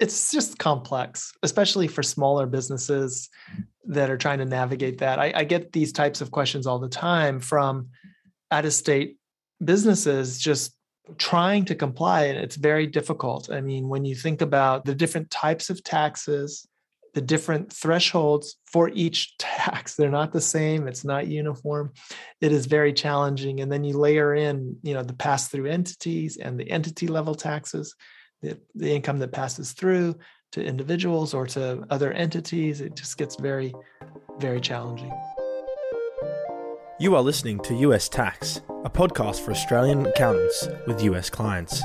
it's just complex, especially for smaller businesses that are trying to navigate that. I, I get these types of questions all the time from out of state businesses just trying to comply, and it's very difficult. I mean, when you think about the different types of taxes, the different thresholds for each tax they're not the same it's not uniform it is very challenging and then you layer in you know the pass through entities and the entity level taxes the, the income that passes through to individuals or to other entities it just gets very very challenging. You are listening to us tax a podcast for australian accountants with us clients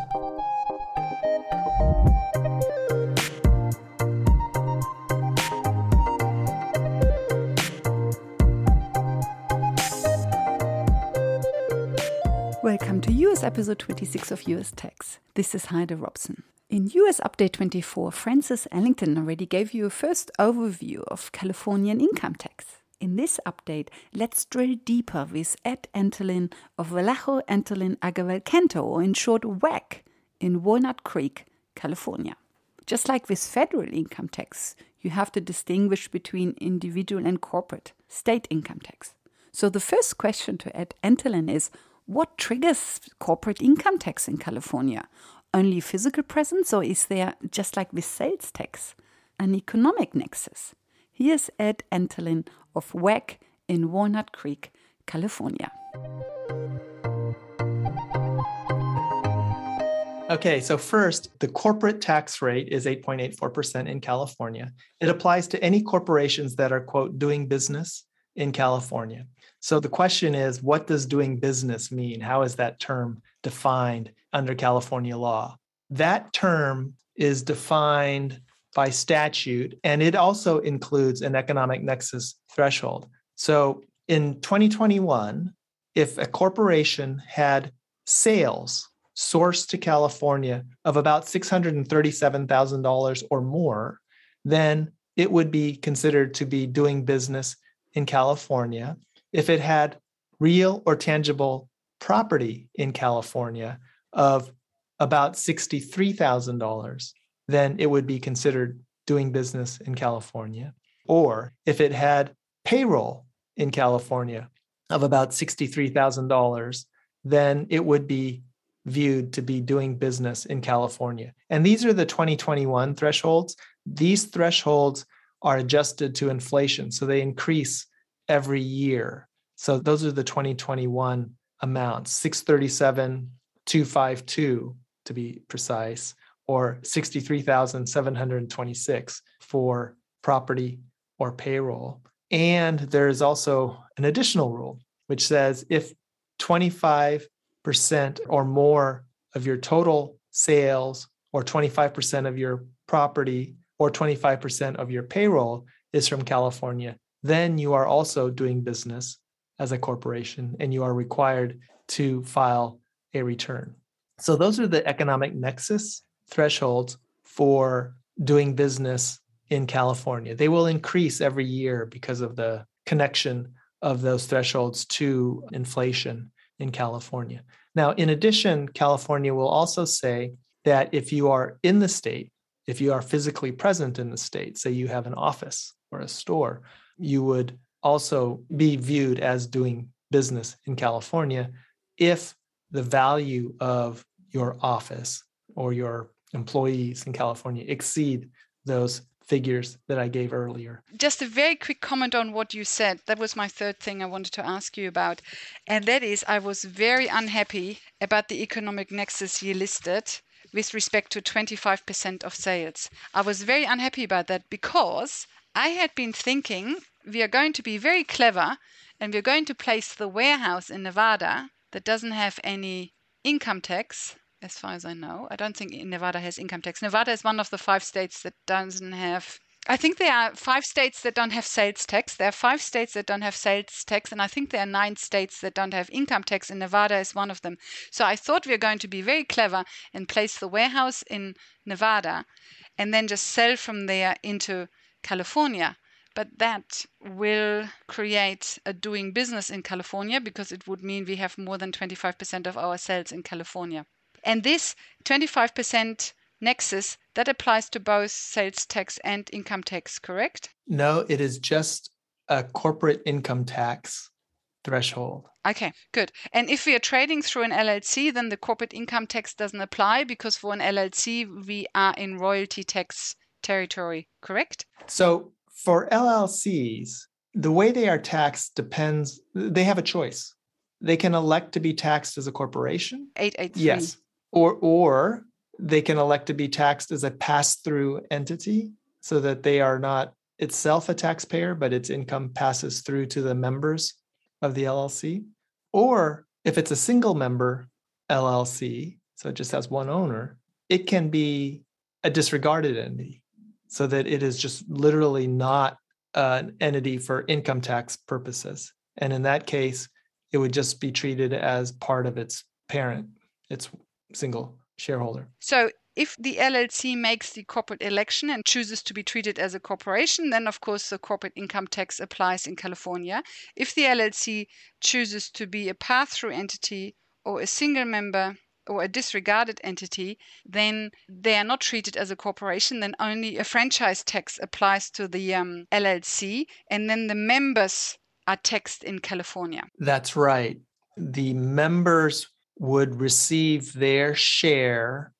Welcome to US episode 26 of US Tax. This is Heide Robson. In US Update 24, Frances Ellington already gave you a first overview of Californian income tax. In this update, let's drill deeper with Ed Antolin of Vallejo Antolin Agarwal Kanter, or in short VAAK, in Walnut Creek, California. Just like with federal income tax, you have to distinguish between individual and corporate, state income tax. So the first question to Ed Antolin is what triggers corporate income tax in California? Only physical presence, or is there, just like with sales tax, an economic nexus? Here's Ed Antolin of VAAK in Walnut Creek, California. Okay, so first, the corporate tax rate is 8.84% in California. It applies to any corporations that are, quote, doing business in California. So the question is what does doing business mean? How is that term defined under California law? That term is defined by statute, and it also includes an economic nexus threshold. So in 2021, if a corporation had sales sourced to California of about $637,000 or more, then it would be considered to be doing business in California if it had real or tangible property in California of about $63,000, then it would be considered doing business in California. Or if it had payroll in California of about $63,000, then it would be viewed to be doing business in California. And these are the 2021 thresholds. These thresholds are adjusted to inflation, so they increase every year. So those are the 2021 amounts 637 252 to be precise or 63,726 for property or payroll. And there is also an additional rule which says if 25% or more of your total sales or 25% of your property or 25% of your payroll is from California, then you are also doing business as a corporation and you are required to file a return. So, those are the economic nexus thresholds for doing business in California. They will increase every year because of the connection of those thresholds to inflation in California. Now, in addition, California will also say that if you are in the state, if you are physically present in the state, say you have an office or a store, you would also be viewed as doing business in California if the value of your office or your employees in California exceed those figures that I gave earlier. Just a very quick comment on what you said. That was my third thing I wanted to ask you about. And that is, I was very unhappy about the economic nexus you listed with respect to 25% of sales. I was very unhappy about that because I had been thinking we are going to be very clever and we're going to place the warehouse in Nevada that doesn't have any income tax, as far as I know. I don't think Nevada has income tax. Nevada is one of the five states that doesn't have. I think there are five states that don't have sales tax. There are five states that don't have sales tax, and I think there are nine states that don't have income tax, and Nevada is one of them. So I thought we were going to be very clever and place the warehouse in Nevada and then just sell from there into California but that will create a doing business in California because it would mean we have more than 25% of our sales in California. And this 25% nexus that applies to both sales tax and income tax, correct? No, it is just a corporate income tax threshold. Okay, good. And if we are trading through an LLC, then the corporate income tax doesn't apply because for an LLC, we are in royalty tax territory, correct? So for LLCs, the way they are taxed depends, they have a choice. They can elect to be taxed as a corporation. 883. Yes. Or or they can elect to be taxed as a pass-through entity so that they are not itself a taxpayer, but its income passes through to the members of the LLC. Or if it's a single member LLC, so it just has one owner, it can be a disregarded entity so that it is just literally not an entity for income tax purposes. And in that case, it would just be treated as part of its parent, its single shareholder. So if the LLC makes the corporate election and chooses to be treated as a corporation, then of course the corporate income tax applies in California. If the LLC chooses to be a pass through entity or a single member or a disregarded entity, then they are not treated as a corporation. Then only a franchise tax applies to the um, LLC, and then the members are taxed in California. That's right. The members would receive their share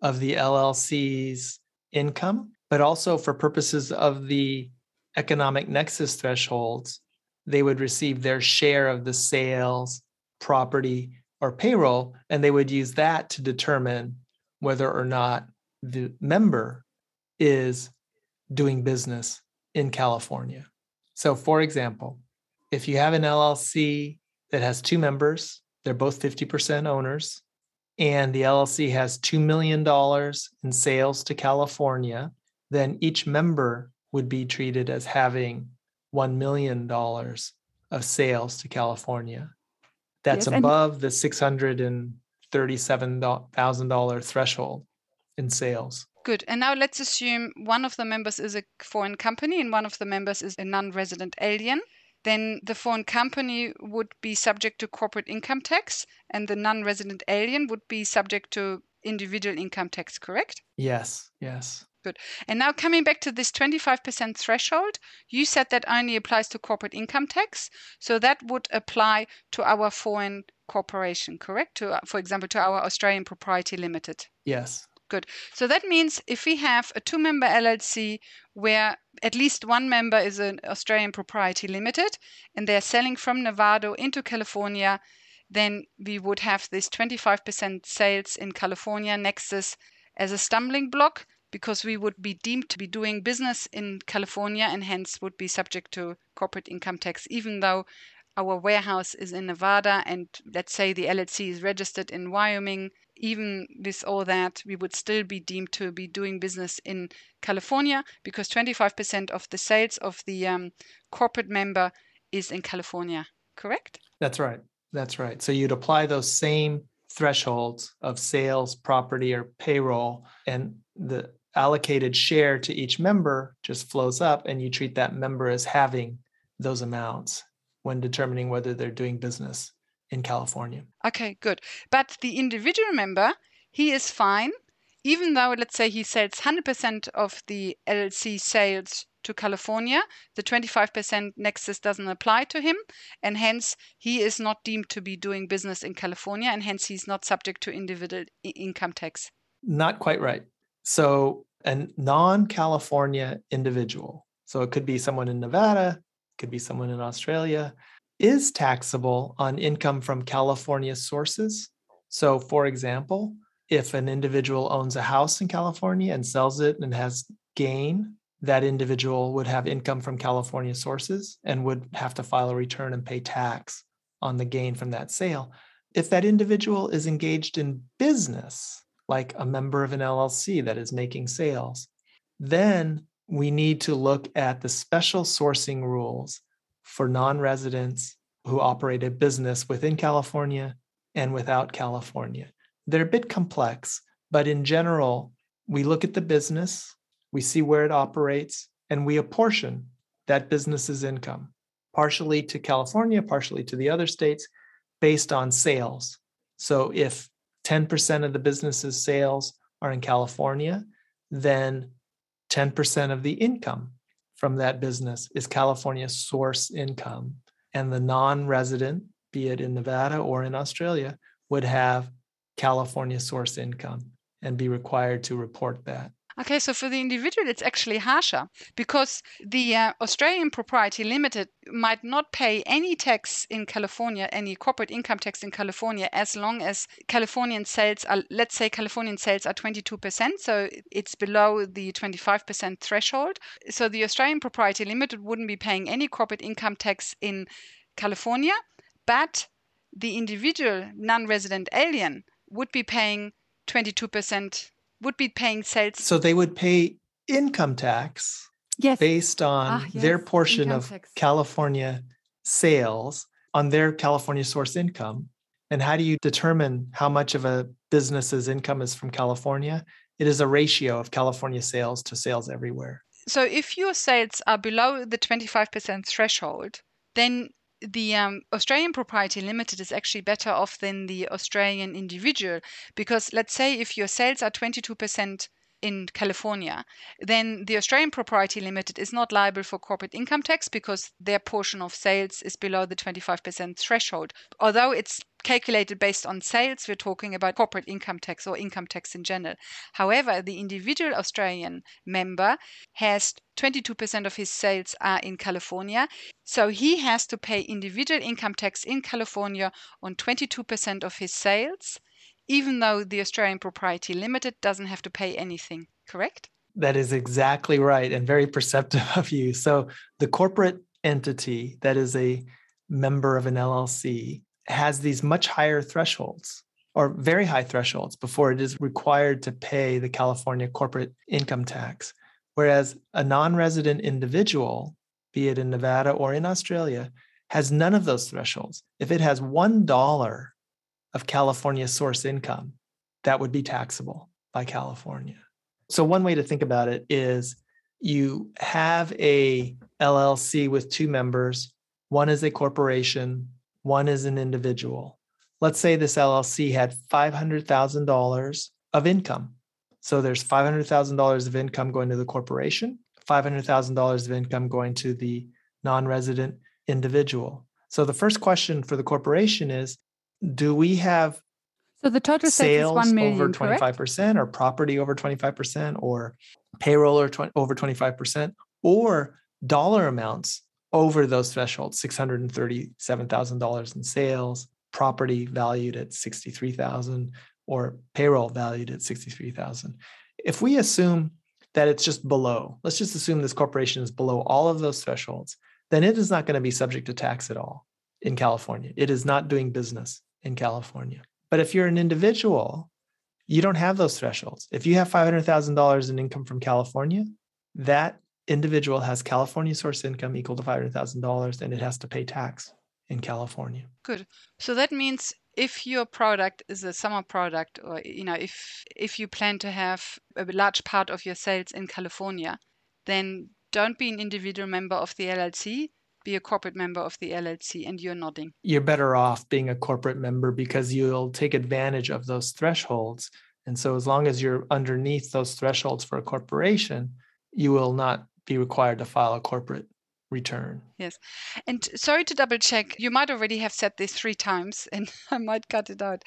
of the LLC's income, but also for purposes of the economic nexus thresholds, they would receive their share of the sales, property, or payroll, and they would use that to determine whether or not the member is doing business in California. So, for example, if you have an LLC that has two members, they're both 50% owners, and the LLC has $2 million in sales to California, then each member would be treated as having $1 million of sales to California. That's yes, above the $637,000 threshold in sales. Good. And now let's assume one of the members is a foreign company and one of the members is a non resident alien then the foreign company would be subject to corporate income tax and the non resident alien would be subject to individual income tax, correct? Yes, yes. Good. And now coming back to this 25% threshold, you said that only applies to corporate income tax. So that would apply to our foreign corporation, correct? To, for example, to our Australian Propriety Limited. Yes. Good. So that means if we have a two member LLC where at least one member is an Australian Propriety Limited and they're selling from Nevada into California, then we would have this 25% sales in California nexus as a stumbling block because we would be deemed to be doing business in California and hence would be subject to corporate income tax, even though our warehouse is in Nevada and let's say the LLC is registered in Wyoming even with all that, we would still be deemed to be doing business in California because 25% of the sales of the um, corporate member is in California, correct? That's right. That's right. So you'd apply those same thresholds of sales, property, or payroll, and the allocated share to each member just flows up, and you treat that member as having those amounts when determining whether they're doing business in California. Okay, good. But the individual member, he is fine, even though, let's say, he sells 100% of the LLC sales to California, the 25% nexus doesn't apply to him, and hence he is not deemed to be doing business in California, and hence he's not subject to individual income tax. Not quite right. So, a non California individual, so it could be someone in Nevada, could be someone in Australia, is taxable on income from California sources. So, for example, if an individual owns a house in California and sells it and has gain, that individual would have income from California sources and would have to file a return and pay tax on the gain from that sale. If that individual is engaged in business, like a member of an LLC that is making sales, then we need to look at the special sourcing rules for non residents who operate a business within California and without California. They're a bit complex, but in general, we look at the business, we see where it operates, and we apportion that business's income, partially to California, partially to the other states, based on sales. So if 10% of the business's sales are in California, then 10% of the income from that business is California source income. And the non resident, be it in Nevada or in Australia, would have California source income and be required to report that. Okay, so for the individual, it's actually harsher because the uh, Australian Propriety Limited might not pay any tax in California, any corporate income tax in California, as long as Californian sales are, let's say, Californian sales are 22%, so it's below the 25% threshold. So the Australian Propriety Limited wouldn't be paying any corporate income tax in California, but the individual non resident alien would be paying 22% would be paying sales. So they would pay income tax yes. based on ah, yes. their portion income of tax. California sales on their California source income. And how do you determine how much of a business's income is from California? It is a ratio of California sales to sales everywhere. So if your sales are below the 25% threshold, then the um, Australian propriety limited is actually better off than the Australian individual because let's say if your sales are 22% in California, then the Australian propriety limited is not liable for corporate income tax because their portion of sales is below the 25% threshold. Although it's calculated based on sales, we're talking about corporate income tax or income tax in general. However, the individual Australian member has 22% of his sales are in California. So he has to pay individual income tax in California on 22% of his sales even though the Australian Propriety Limited doesn't have to pay anything, correct? That is exactly right and very perceptive of you. So the corporate entity that is a member of an LLC has these much higher thresholds or very high thresholds before it is required to pay the California corporate income tax. Whereas a non resident individual, be it in Nevada or in Australia, has none of those thresholds. If it has $1 of California source income, that would be taxable by California. So one way to think about it is you have a LLC with two members, one is a corporation, one is an individual. Let's say this LLC had $500,000 of income. So there's $500,000 of income going to the corporation, $500,000 of income going to the non resident individual. So the first question for the corporation is do we have so the total sales million, over 25% or property over 25% or payroll or 20, over 25% or dollar amounts over those thresholds $637,000 in sales, property valued at 63,000 or payroll valued at 63,000. If we assume that it's just below, let's just assume this corporation is below all of those thresholds, then it is not going to be subject to tax at all in California. It is not doing business in California. But if you're an individual, you don't have those thresholds. If you have $500,000 in income from California, that individual has California source income equal to $500,000 and it has to pay tax in California. Good. So that means if your product is a summer product or you know if if you plan to have a large part of your sales in California, then don't be an individual member of the LLC, be a corporate member of the LLC and you're nodding. You're better off being a corporate member because you'll take advantage of those thresholds. And so, as long as you're underneath those thresholds for a corporation, you will not be required to file a corporate return. Yes. And sorry to double check, you might already have said this three times and I might cut it out.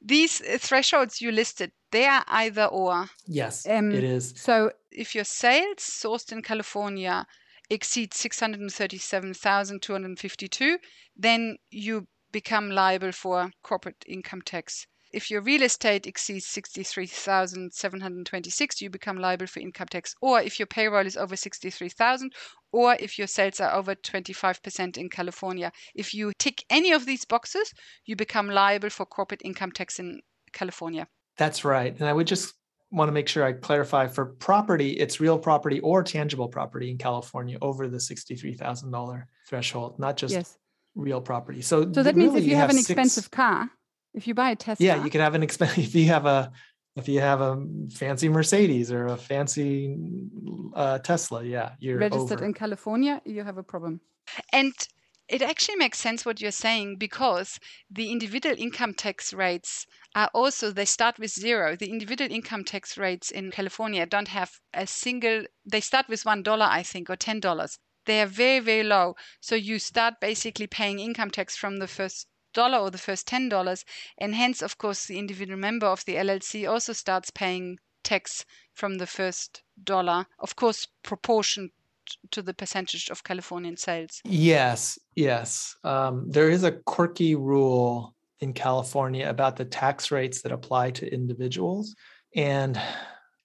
These thresholds you listed, they are either or. Yes, um, it is. So if your sales sourced in California exceeds 637,252, then you become liable for corporate income tax. If your real estate exceeds 63,726, you become liable for income tax. Or if your payroll is over 63,000, or if your sales are over 25% in California. If you tick any of these boxes, you become liable for corporate income tax in California. That's right. And I would just want to make sure I clarify for property, it's real property or tangible property in California over the $63,000 threshold, not just yes. real property. So, so that means if you, you have, have, an expensive car, if you buy a Tesla. Yeah, you can have an expensive, if you have a, if you have a fancy Mercedes or a fancy uh, Tesla, yeah, you're registered over. in California, you have a problem. And It actually makes sense what you're saying because the individual income tax rates are also, they start with zero. The individual income tax rates in California don't have a single, they start with $1, I think, or $10. They are very, very low. So you start basically paying income tax from the first dollar or the first $10. And hence, of course, the individual member of the LLC also starts paying tax from the first dollar, of course, proportion to the percentage of Californian sales. Yes, yes. Um, there is a quirky rule in California about the tax rates that apply to individuals. And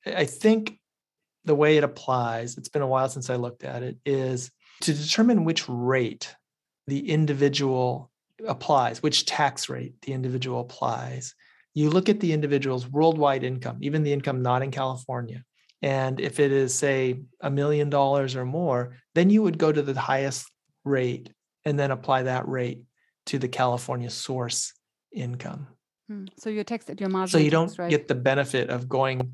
I think the way it applies, it's been a while since I looked at it, is to determine which rate the individual applies, which tax rate the individual applies. You look at the individual's worldwide income, even the income not in California. And if it is, say, a million dollars or more, then you would go to the highest rate and then apply that rate to the California source income. Hmm. So you're taxed at your margin. So you don't rate. get the benefit of going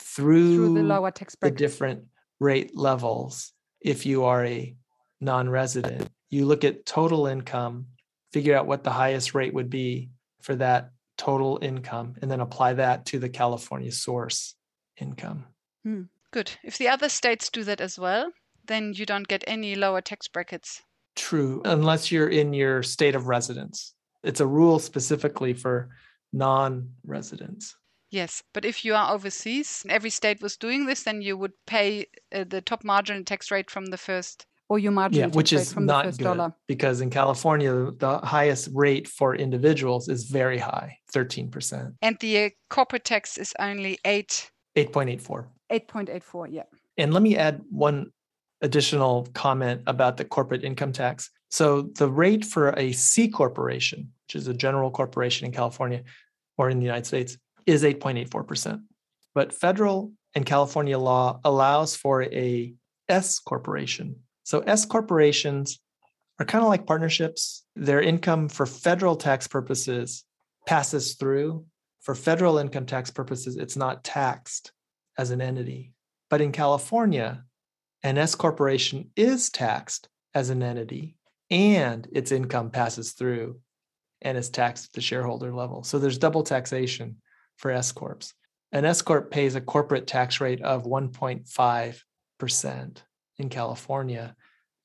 through, through the lower tax the different rate levels if you are a non-resident. You look at total income, figure out what the highest rate would be for that total income, and then apply that to the California source income. Hmm. Good. If the other states do that as well, then you don't get any lower tax brackets. True, unless you're in your state of residence. It's a rule specifically for non-residents. Yes, but if you are overseas, and every state was doing this, then you would pay uh, the top marginal tax rate from the first. or your margin Yeah, tax which rate is from the not first good dollar. because in California, the highest rate for individuals is very high, 13%, And the uh, corporate tax is only 8. 8.84. 8.84, yeah. And let me add one additional comment about the corporate income tax. So the rate for a C corporation, which is a general corporation in California or in the United States, is 8.84%. But federal and California law allows for a S corporation. So S corporations are kind of like partnerships. Their income for federal tax purposes passes through. For federal income tax purposes, it's not taxed as an entity. But in California, an S corporation is taxed as an entity and its income passes through and is taxed at the shareholder level. So there's double taxation for S corps. An S corp pays a corporate tax rate of 1.5% in California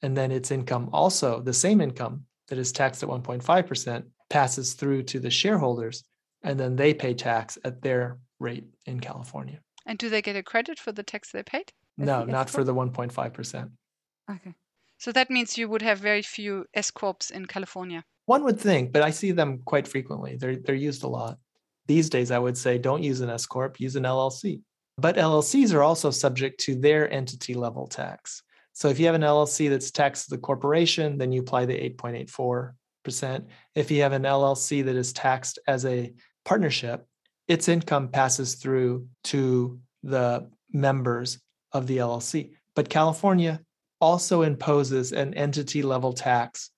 and then its income also the same income that is taxed at 1.5% passes through to the shareholders and then they pay tax at their rate in California. And do they get a credit for the tax they paid? No, not for the 1.5%. Okay. So that means you would have very few S corps in California. One would think, but I see them quite frequently. They're they're used a lot. These days I would say don't use an S corp, use an LLC. But LLCs are also subject to their entity level tax. So if you have an LLC that's taxed as a corporation, then you apply the 8.84%. If you have an LLC that is taxed as a partnership, its income passes through to the members of the LLC. But California also imposes an entity level tax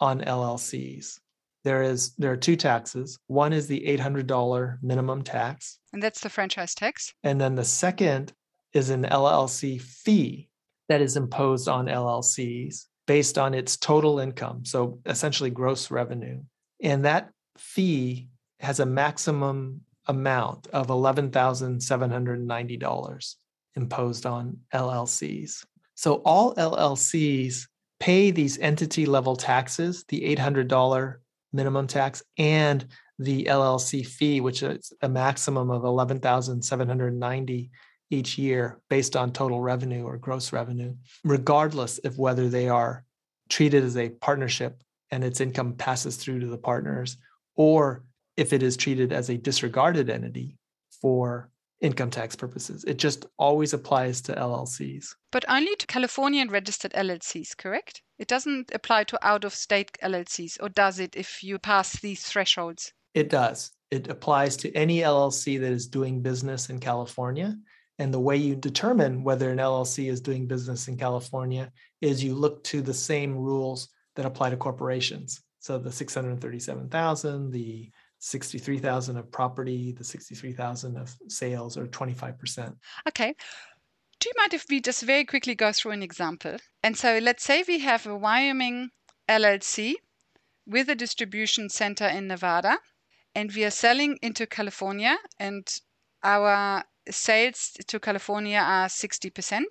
on LLCs. There is there are two taxes. One is the $800 minimum tax, And that's the franchise tax. and then the second is an LLC fee that is imposed on LLCs based on its total income, so essentially gross revenue. And that fee has a maximum amount of $11,790 imposed on LLCs. So all LLCs pay these entity level taxes, the $800 minimum tax and the LLC fee, which is a maximum of 11,790 each year based on total revenue or gross revenue, regardless of whether they are treated as a partnership and its income passes through to the partners, or if it is treated as a disregarded entity for income tax purposes. It just always applies to LLCs. But only to Californian registered LLCs, correct? It doesn't apply to out of state LLCs, or does it if you pass these thresholds? It does. It applies to any LLC that is doing business in California. And the way you determine whether an LLC is doing business in California is you look to the same rules that apply to corporations. So the 637,000, the 63,000 of property, the 63,000 of sales, or 25%. Okay. Do you mind if we just very quickly go through an example? And so let's say we have a Wyoming LLC with a distribution center in Nevada and we are selling into California and our sales to California are 60%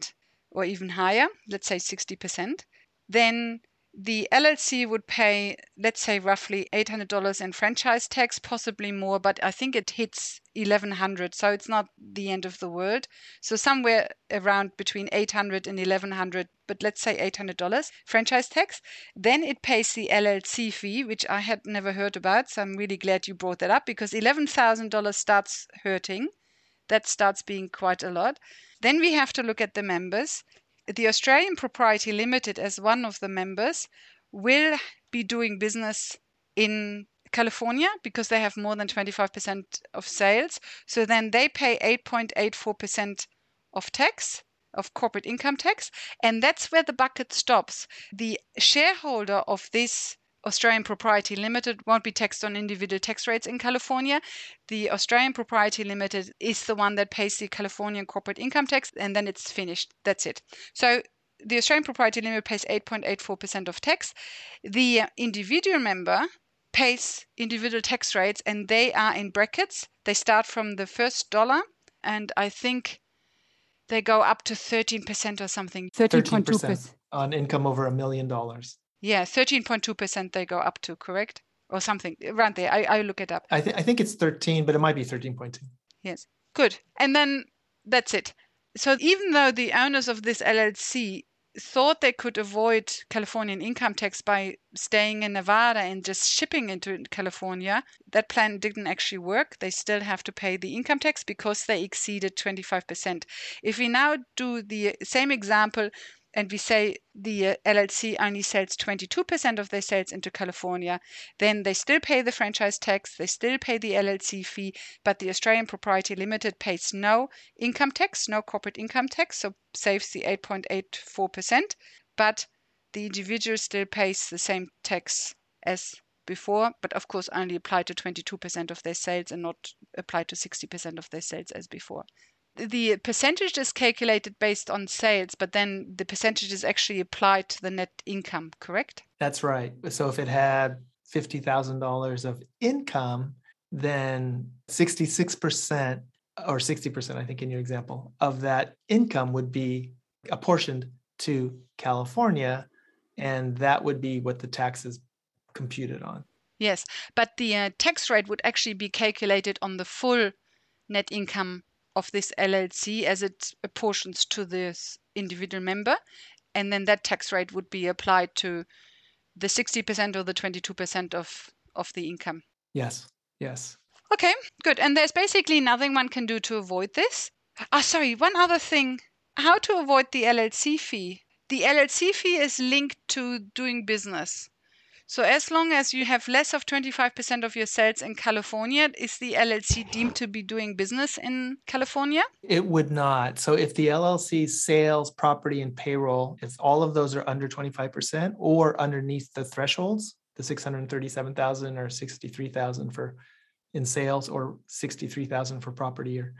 or even higher, let's say 60%, then the LLC would pay, let's say, roughly $800 in franchise tax, possibly more, but I think it hits 1,100, so it's not the end of the world. So somewhere around between $800 and $1,100, but let's say $800 franchise tax. Then it pays the LLC fee, which I had never heard about. So I'm really glad you brought that up because $11,000 starts hurting. That starts being quite a lot. Then we have to look at the members the Australian Propriety Limited, as one of the members, will be doing business in California because they have more than 25% of sales. So then they pay 8.84% of tax, of corporate income tax. And that's where the bucket stops. The shareholder of this Australian Propriety Limited won't be taxed on individual tax rates in California. The Australian Propriety Limited is the one that pays the Californian corporate income tax, and then it's finished. That's it. So the Australian Propriety Limited pays 8.84% of tax. The individual member pays individual tax rates, and they are in brackets. They start from the first dollar, and I think they go up to 13% or something. 13.2% on income over a million dollars. Yeah, 13.2% they go up to, correct? Or something around there. I, I look it up. I, th- I think it's 13, but it might be 13.2. Yes. Good. And then that's it. So even though the owners of this LLC thought they could avoid Californian income tax by staying in Nevada and just shipping into California, that plan didn't actually work. They still have to pay the income tax because they exceeded 25%. If we now do the same example and we say the uh, LLC only sells 22% of their sales into California, then they still pay the franchise tax, they still pay the LLC fee, but the Australian Propriety Limited pays no income tax, no corporate income tax, so saves the 8.84%, but the individual still pays the same tax as before, but of course only applied to 22% of their sales and not applied to 60% of their sales as before the percentage is calculated based on sales, but then the percentage is actually applied to the net income, correct? That's right. So if it had $50,000 of income, then 66% or 60%, I think in your example, of that income would be apportioned to California. And that would be what the tax is computed on. Yes, but the uh, tax rate would actually be calculated on the full net income of this LLC as it apportions to this individual member. And then that tax rate would be applied to the 60% or the 22% of, of the income. Yes, yes. Okay, good. And there's basically nothing one can do to avoid this. Ah, sorry, one other thing. How to avoid the LLC fee? The LLC fee is linked to doing business. So as long as you have less of 25% of your sales in California, is the LLC deemed to be doing business in California? It would not. So if the LLC sales, property, and payroll, if all of those are under 25% or underneath the thresholds, the 637,000 or 63,000 for in sales or 63,000 for property or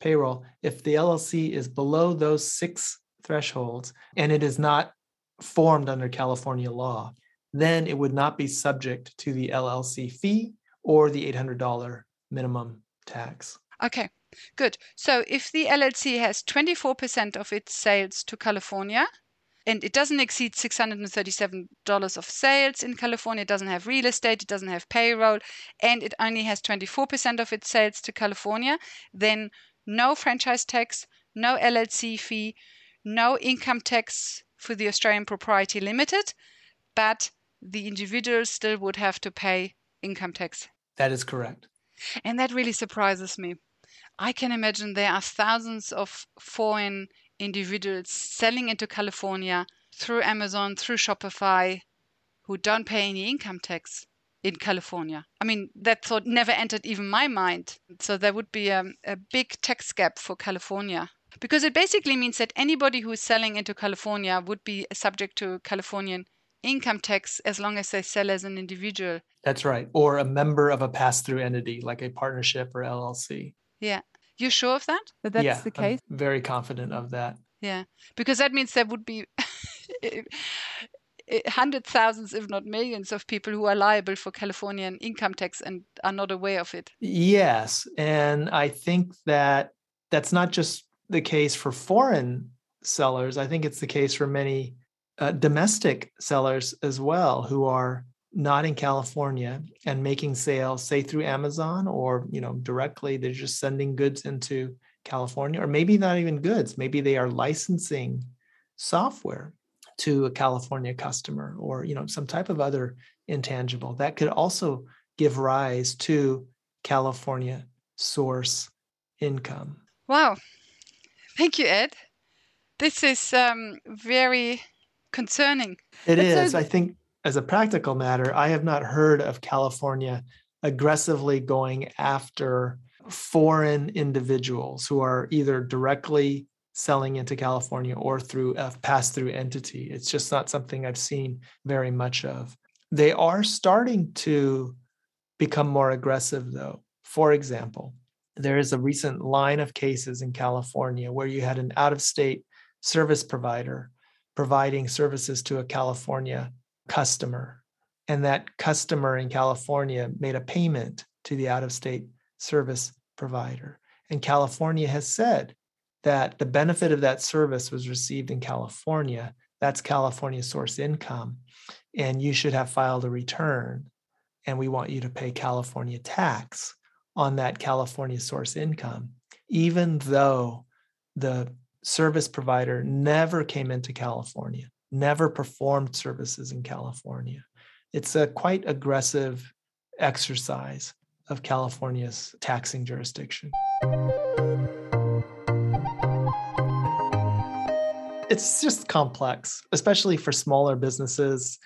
payroll, if the LLC is below those six thresholds and it is not formed under California law, then it would not be subject to the LLC fee or the $800 minimum tax. Okay, good. So if the LLC has 24% of its sales to California, and it doesn't exceed $637 of sales in California, it doesn't have real estate, it doesn't have payroll, and it only has 24% of its sales to California, then no franchise tax, no LLC fee, no income tax for the Australian Propriety Limited, but the individual still would have to pay income tax. That is correct. And that really surprises me. I can imagine there are thousands of foreign individuals selling into California through Amazon, through Shopify, who don't pay any income tax in California. I mean, that thought never entered even my mind. So there would be a, a big tax gap for California. Because it basically means that anybody who is selling into California would be subject to Californian income tax as long as they sell as an individual. That's right. Or a member of a pass through entity like a partnership or LLC. Yeah. You sure of that? That that's yeah, the case? I'm very confident of that. Yeah. Because that means there would be eh, hundred thousands, if not millions, of people who are liable for Californian income tax and are not aware of it. Yes. And I think that that's not just the case for foreign sellers. I think it's the case for many uh, domestic sellers as well who are not in California and making sales, say through Amazon or you know directly, they're just sending goods into California, or maybe not even goods. Maybe they are licensing software to a California customer or you know some type of other intangible that could also give rise to California source income. Wow. Thank you, Ed. This is um, very concerning. It is. I think as a practical matter, I have not heard of California aggressively going after foreign individuals who are either directly selling into California or through a pass through entity. It's just not something I've seen very much of. They are starting to become more aggressive, though. For example, there is a recent line of cases in California where you had an out of state service provider providing services to a California customer. And that customer in California made a payment to the out of state service provider. And California has said that the benefit of that service was received in California. That's California source income. And you should have filed a return. And we want you to pay California tax on that California source income, even though the service provider never came into California, never performed services in California. It's a quite aggressive exercise of California's taxing jurisdiction. It's just complex, especially for smaller businesses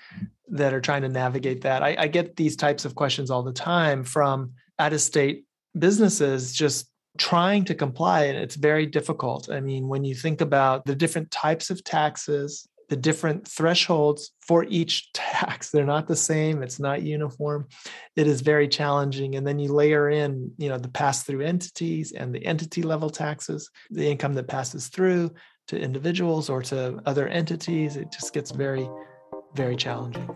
that are trying to navigate that. I, I get these types of questions all the time from out of state businesses just trying to comply and it's very difficult. I mean when you think about the different types of taxes the different thresholds for each tax they're not the same it's not uniform it is very challenging. And then you layer in you know the pass through entities and the entity level taxes the income that passes through to individuals or to other entities it just gets very very challenging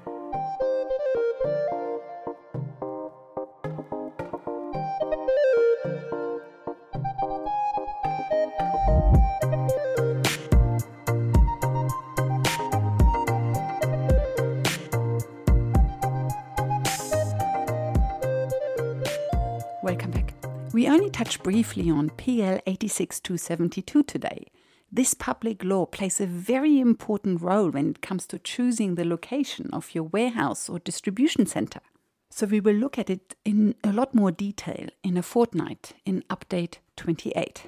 Touched briefly on PL 86272 today. This public law plays a very important role when it comes to choosing the location of your warehouse or distribution center. So we will look at it in a lot more detail in a fortnight in update 28.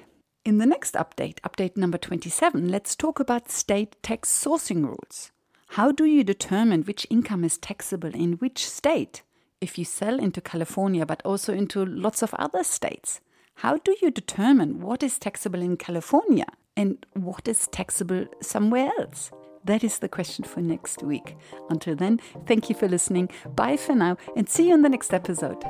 In the next update, update number 27, let's talk about state tax sourcing rules. How do you determine which income is taxable in which state? if you sell into California, but also into lots of other states, how do you determine what is taxable in California and what is taxable somewhere else? That is the question for next week. Until then, thank you for listening. Bye for now, and see you in the next episode.